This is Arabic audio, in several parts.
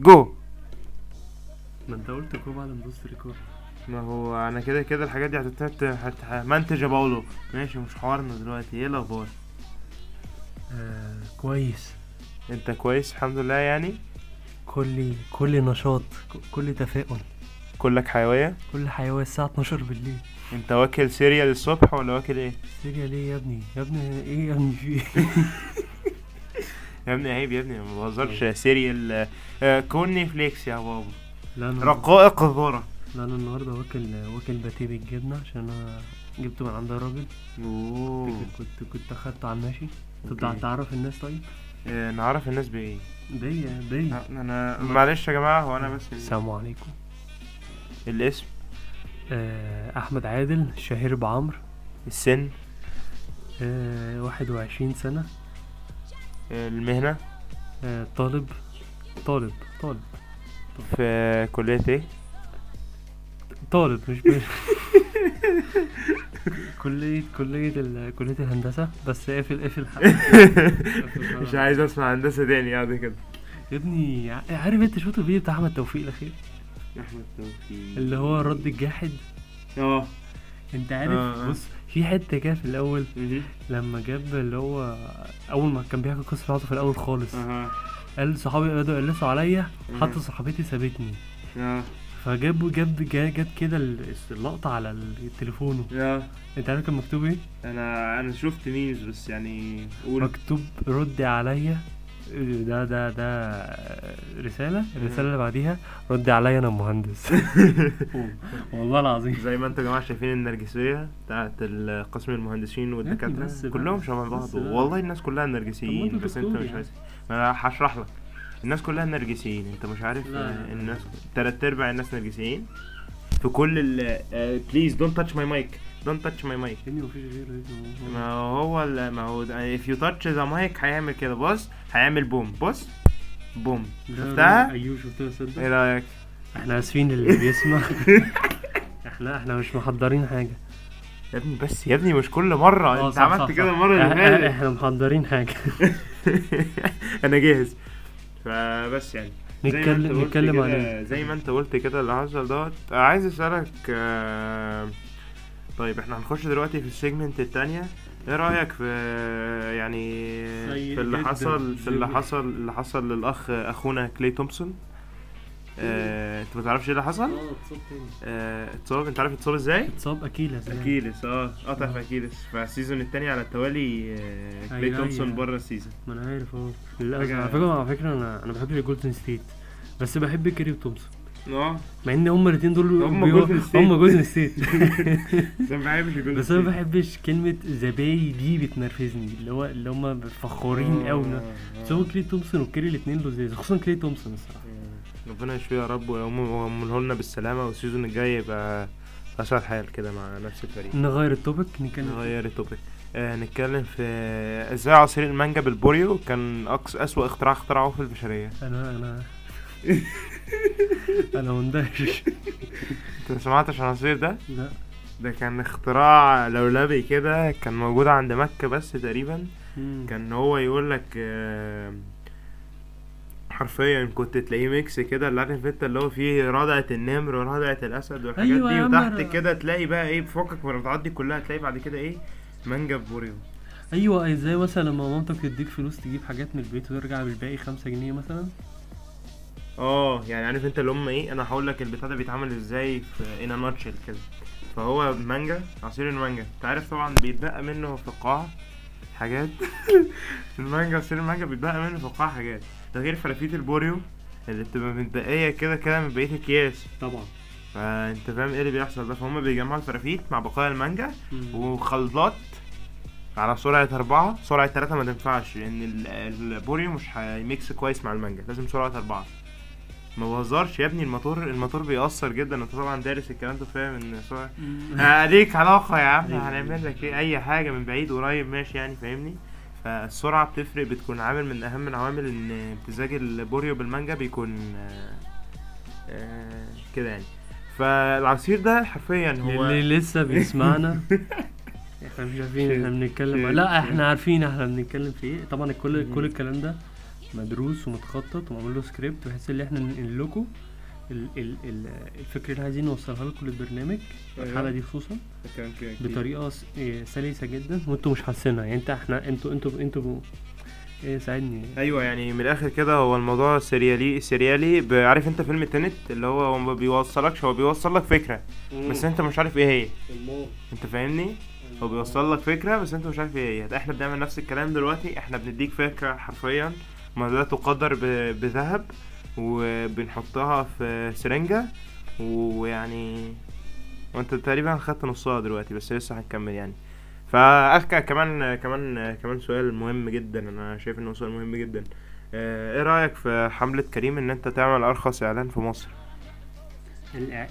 جو. ما انت قلت جو بعد ما دوست record ما هو أنا كده كده الحاجات دي هتت هت- منتج يا باولو. ماشي مش حوارنا دلوقتي. إيه الاخبار آه كويس. انت كويس الحمد لله يعني؟ كل كل نشاط ك- كل تفاؤل. كلك حيوية؟ كل حيوية الساعة 12 بالليل. انت واكل cereal الصبح ولا واكل إيه؟ cereal ليه يا ابني؟ يا ابني إيه يا ابني؟ في إيه يا ابني عيب يا ابني ما بهزرش. cereal آه، corn flakes يا بابا رقائق الذرة لا أنا النهارده واكل واكل باتيه بالجبنة عشان أنا جبته من عند الراجل. كنت كنت أخدته على الماشي okay. تعرف الناس طيب؟ آه، نعرف الناس بإيه؟ بيا بيا أنا معلش يا جماعة هو أنا بس السلام عليكم. الاسم؟ آه أحمد عادل شهير بعمر. السن؟ آه 21 سنة. آه، المهنة؟ آه طالب طالب طالب. في كلية إيه؟ طالب مش مش كلية كلية ال... كلية الهندسة. بس قافل قافل حق. مش عايز أسمع هندسة تاني قاعد كده. يا ابني عارف أنت شفت الفيديو بتاع أحمد توفيق الأخير؟ أحمد توفيق. اللي هو الرد الجاحد؟ آه. أنت عارف آه، آه. بص في حتة كده في الأول لما جاب اللي هو أول ما كان بيحكي القصة بتاعته في الأول خالص. قال صحابي بدأوا يقلصوا عليا. حتى صاحبتي سابتني. فجابوا جاب جا- جت كده ال- اللقطة على التليفون. يا. أنت عارف كان مكتوب إيه؟ أنا أنا شفت ميمز بس يعني قول. مكتوب ردي عليا ده ده ده رسالة الرسالة اللي بعديها ردي عليا أنا مهندس. والله العظيم. زي ما أنتوا يا جماعة شايفين النرجسية بتاعت قسم المهندسين والدكاترة. كلهم شبه بعض. والله الناس كلها نرجسيين بس انت مش يعني. عايز ما أنا هشرح لك. الناس كلها نرجسيين. انت مش عارف. الناس تلات أرباع الناس نرجسيين. في كل ال please don't touch my mic don't touch my mic مفيش ما هو ما هو if you touch the mic هيعمل كده. بص هيعمل بوم بص بوم شفتها؟ أيوه شفتها إيه صدق رأيك؟ إحنا آسفين اللي بيسمع. إحنا إحنا مش محضرين حاجة. يا ابني بس يا ابني مش كل مرة. آه أنت صح، عملت كده. المرة اللي فاتت. إحنا محضرين حاجة. أنا جاهز. فبس يعني. نتكلم نتكلم عليه زي ما أنت قلت كده اللي حصل دوت. عايز أسألك آه، طيب إحنا هنخش دلوقتي في السيجمنت التانية. إيه رأيك في يعني في اللي جدا. حصل في اللي حصل اللي حصل للأخ أخونا كلي تومسون؟ آه، انت ما تعرفش إيه اللي حصل؟ اتصاب تاني. آه، اتصاب. انت عارف اتصاب إزاي؟ اتصاب Achilles. Achilles آه قطع في Achilles. فال season التاني على التوالي آه، كلي أيوة، تومسون أيوة. بره ال season. ما أنا عارف آه. على فكرة على فكرة أنا أنا بحب الجولدن ستيت بس بحب كاري وتومسون آه. مع إن هما الاثنين دول بيو- جولدن ستيت. هما جولدن ستيت. بس أنا ما بحبش الجولدن بس أنا ما ستيت. بحبش كلمة زباي دي بتنرفزني اللي هو اللي هما فخورين آه، قوي. آه. بس هو كلي تومسون وكاري الاثنين لذيذ خصوصا كلي تومسون الصراحة. ربنا يشفيه يا رب ويعمله لنا بالسلامة وال season الجاي يبقى أسعد حال كده مع نفس الفريق. نغير ال topic نتكلم نغير ال topic آه نتكلم في إزاي عصير المانجا بالبوريو كان أقصى أسوأ اختراع اخترعوه في البشرية. أنا أنا أنا مندهش أنت ما سمعتش عن العصير ده؟ لا ده كان اختراع لولبي كده كان موجود عند مكة بس تقريبا مم. كان هو يقول لك آه، حرفيا كنت تلاقيه mix كده اللي عارف انت اللي هو فيه رضعة النمر ورضعة الأسد والحاجات أيوة دي وتحت. كده تلاقي بقى إيه بفكك من الرضعات دي كلها تلاقي بعد كده إيه مانجا بوريو أيوه إزاي مثلا لما مامتك تديك فلوس تجيب حاجات من البيت وترجع بالباقي خمسة جنيه مثلا آه يعني عارف انت اللي هم إيه أنا هقول لك البتاع ده بيتعمل إزاي في in a nutshell كده. فهو مانجا عصير المانجا. انت عارف طبعا بيتبقى منه في القاع حاجات. المانجا عصير المانجا بيتبقى منه في القاع حاجات. ده غير فرافيت البوريو اللي بتبقى متبقية كده كده من بقية الأكياس. طبعا. فانت فاهم إيه اللي بيحصل ده فهم بيجمعوا الفرافيت مع بقايا المانجا وخلطات على سرعة أربعة. سرعة تلاتة ما تنفعش لأن ال- البوريو مش هي mix كويس مع المانجا لازم سرعة أربعة. ما بهزرش يا ابني الموتور الموتور بيأثر جدا. أنت طبعا دارس الكلام ده فاهم إن سرعة آه ليك علاقة يا عم. أيوة. هنعمل لك إيه؟ أي حاجة من بعيد قريب ماشي يعني فاهمني؟ فالسرعة بتفرق بتكون عامل من أهم العوامل إن امتزاج البوريو بالمانجا بيكون آه آه كده يعني. فالعصير ده حرفيا هو اللي لسه بيسمعنا. إحنا مش عارفين إحنا بنتكلم. لا إحنا عارفين إحنا بنتكلم في إيه. طبعا كل. كل الكلام ده مدروس ومتخطط ومعمول له سكريبت بحيث إن إحنا ننقل لكم ال ال ال الفكرة اللي عايزين نوصلها لكم للبرنامج أيوة. الحلقة دي خصوصا. بطريقة إيه، سلسة جدا وانتوا مش حاسينها. يعني أنت إحنا أنتوا أنتوا أنتوا إيه ساعدني. أيوه يعني من الآخر كده هو الموضوع سريالي سريالي عارف أنت فيلم تنت اللي هو هو ما بيوصلكش هو بيوصل لك فكرة بس أنت مش عارف إيه هي. أنت فاهمني؟ هو بيوصل لك فكرة بس أنت مش عارف إيه هي. ده إحنا بنعمل نفس الكلام دلوقتي إحنا بنديك فكرة حرفيا. ما لا تقدر بذهب وبنحطها في سرنجة ويعني وانت تقريبا خدت نصها دلوقتي بس لسه هنكمل يعني. فاخكى كمان كمان كمان سؤال مهم جدا أنا شايف إنه سؤال مهم جدا. آه، إيه رأيك في حملة كريم إن أنت تعمل أرخص إعلان في مصر؟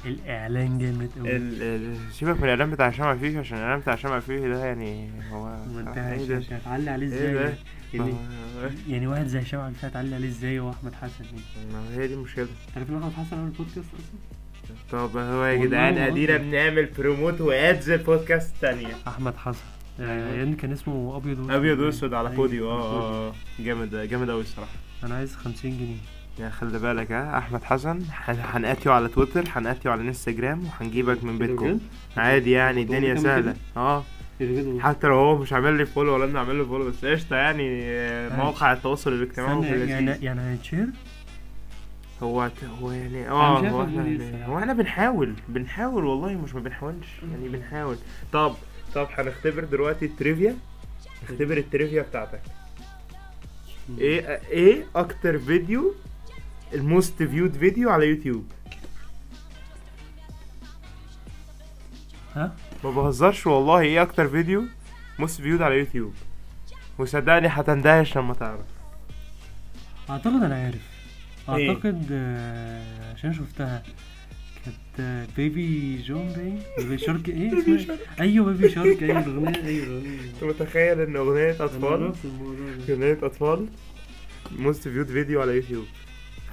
الإعلان جامد قوي سيبك من الإعلان بتاع هشام عفيفي عشان الإعلان بتاع هشام عفيفي ده يعني هو إيه ده؟ مش هتعلي عليه إيه إزاي؟ يعني؟ يعني, ما- يعني واحد زي هشام الفتاح هتعلي عليه إزاي هو أحمد حسن يعني ما هي دي المشكلة عارف إن أحمد حسن عامل بودكاست أصلا طب هو يا جدعان أدينا. بنعمل promote و ads ال podcast تانية أحمد حسن. آه، يعني كان اسمه أبيض وأسود أبيض وأسود على فوديو آه فوديو. آه جامد جامد أوي الصراحة أنا عايز 50 جنيه يا خلي بالك ها أحمد حسن هن- هنقاتيو على تويتر هنقاتيو على إنستجرام وهنجيبك من بيتكم بجد؟ عادي يعني الدنيا سهلة؟ آه إيه؟ حتى لو هو مش عامل لي follow ولا أنا عامل له follow بس قشطة يعني آه، مواقع التواصل الاجتماعي يعني. يعني هن تشير هو هو يعني آه هو إحنا إيه. هو إحنا بنحاول بنحاول والله مش ما بنحاولش يعني بنحاول طب طب هنختبر دلوقتي ال trivia اختبر ال trivia بتاعتك إيه إيه أكتر فيديو ال most viewed video على يوتيوب. ها؟ ما بهزرش والله إيه أكتر فيديو most viewed على يوتيوب؟ وصدقني هتندهش لما تعرف. أعتقد أنا عارف. إيه؟ أعتقد آه، عشان شفتها. كانت آه، baby جون باين؟ Baby Shark إيه؟ اسمها إيه؟ أيوه Baby Shark. أيوه الأغنية أيوه الأغنية. أنت متخيل إن أغنية أنا اطفال. أغنية أطفال most viewed video على يوتيوب.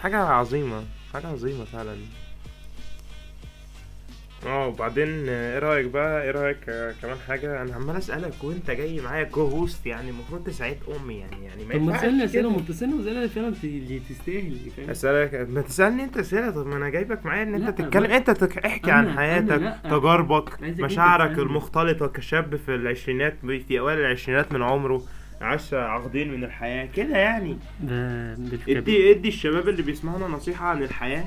حاجة عظيمة حاجة عظيمة فعلا آه وبعدين آه، إيه رأيك بقى إيه رأيك آه، كمان حاجة أنا عمال أسألك وأنت جاي معايا كو هوست يعني المفروض تساعد أمي يعني يعني ما طب ما تسألني أسئلة. ما بتسألني أسئلة فعلا اللي تستاهل فاهم أسألك ما تسألني أنت أسئلة طب ما أنا جايبك معايا إن أنت تتكلم أنت. احكي عن حياتك. تجاربك مشاعرك. المختلطة كشاب في العشرينات في أوائل العشرينات من عمره عاش عقدين من الحياة كده يعني. ادي ادي الشباب اللي بيسمعنا نصيحة عن الحياة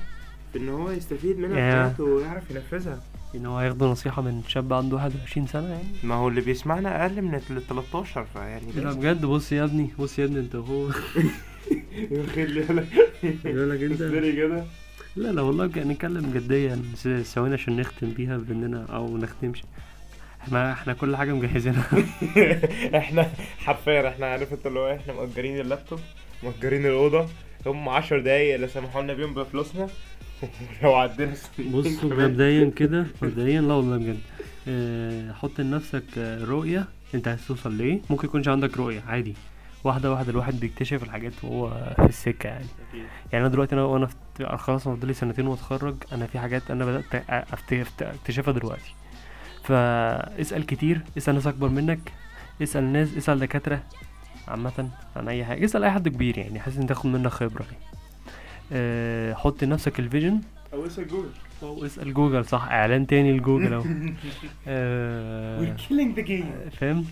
في إن هو يستفيد منها في. حياته ويعرف ينفذها. إن هو هياخدوا نصيحة من شاب عنده 21 سنة يعني. ما هو اللي بيسمعنا أقل من ال 13 فيعني لا. بجد بص يا ابني بص يا ابني انت هو. خلي بالك يقول لك انت. كده. لا لا والله نتكلم جديا ثواني عشان نختم بيها بإننا أو نختمش. إحنا إحنا كل حاجة مجهزينها. إحنا حرفيا إحنا عارف انت اللي هو إحنا مأجرين اللابتوب مأجرين الأوضة هم 10 دقايق اللي سمحوا لنا بيهم بفلوسنا. لو عدينا بص مبدئيا كده مبدئيا لا والله بجد. آه، حط لنفسك آه، رؤية. انت عايز توصل لإيه؟ ممكن يكونش عندك رؤية عادي. واحدة واحدة الواحد بيكتشف الحاجات وهو في السكة يعني. يعني أنا دلوقتي أنا وأنا خلاص أنا فاضلي سنتين وأتخرج أنا في حاجات أنا بدأت أكتشفها دلوقتي. فاسأل كتير اسأل ناس أكبر منك اسأل ناس اسأل دكاترة. عامة عن أي حاجة اسأل أي حد كبير يعني حاسس ان تاخد منك خبرة. يعني أه حط لنفسك ال vision أو اسأل جوجل. أو اسأل جوجل صح؟ إعلان تاني لجوجل أهو. أه فاهم؟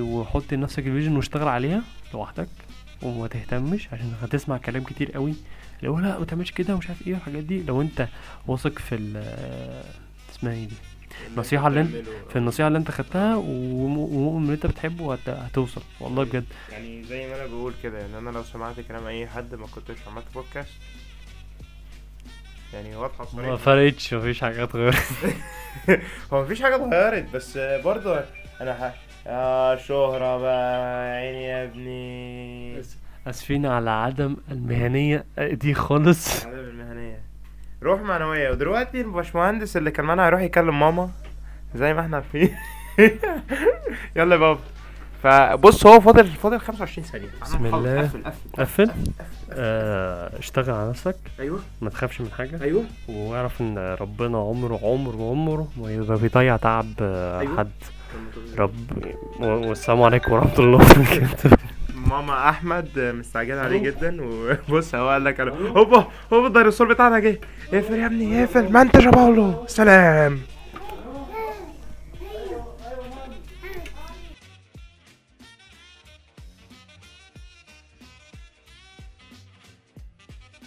وحط لنفسك ال vision واشتغل عليها لوحدك وما تهتمش عشان هتسمع كلام كتير قوي. هو لأ ما تعملش كده ومش عارف إيه والحاجات دي. لو أنت واثق في اسمها إيه دي؟ النصيحة اللي انت- في النصيحة اللي انت خدتها وم- ومؤمن ان انت بتحبه هت- هتوصل. والله بجد. يعني زي ما أنا بقول كده ان أنا لو سمعت كلام اي حد ما كنتش عملت بودكاست يعني واضحة ما فرقتش مفيش حاجة اتغيرت. هو مفيش حاجة اتغيرت بس برضه أنا ح... آه شهرة بقى عيني يا ابني. آسفين على عدم المهنية دي خالص. عدم المهنية. روح معنوية. ودلوقتي الباشمهندس اللي كان معانا هيروح يكلم ماما. زي ما إحنا عارفين. يلا يا بابا. فبص هو فاضل فاضل 25 ثانية. بسم خلاص، الله. قفل. قفل قفل آه، اشتغل على نفسك. أيوه. ما تخافش من حاجة. أيوه. واعرف إن ربنا عمره عمره عمره ما يبقى بيضيع تعب آه، أيوة. حد. رب والسلام عليكم ورحمة الله وبركاته. ماما أحمد مستعجل عليه جدا وبص هو قال لك هوبا هوبا الديناصور بتاعنا جه. اقفل يا ابني اقفل ما انت يا باولو سلام.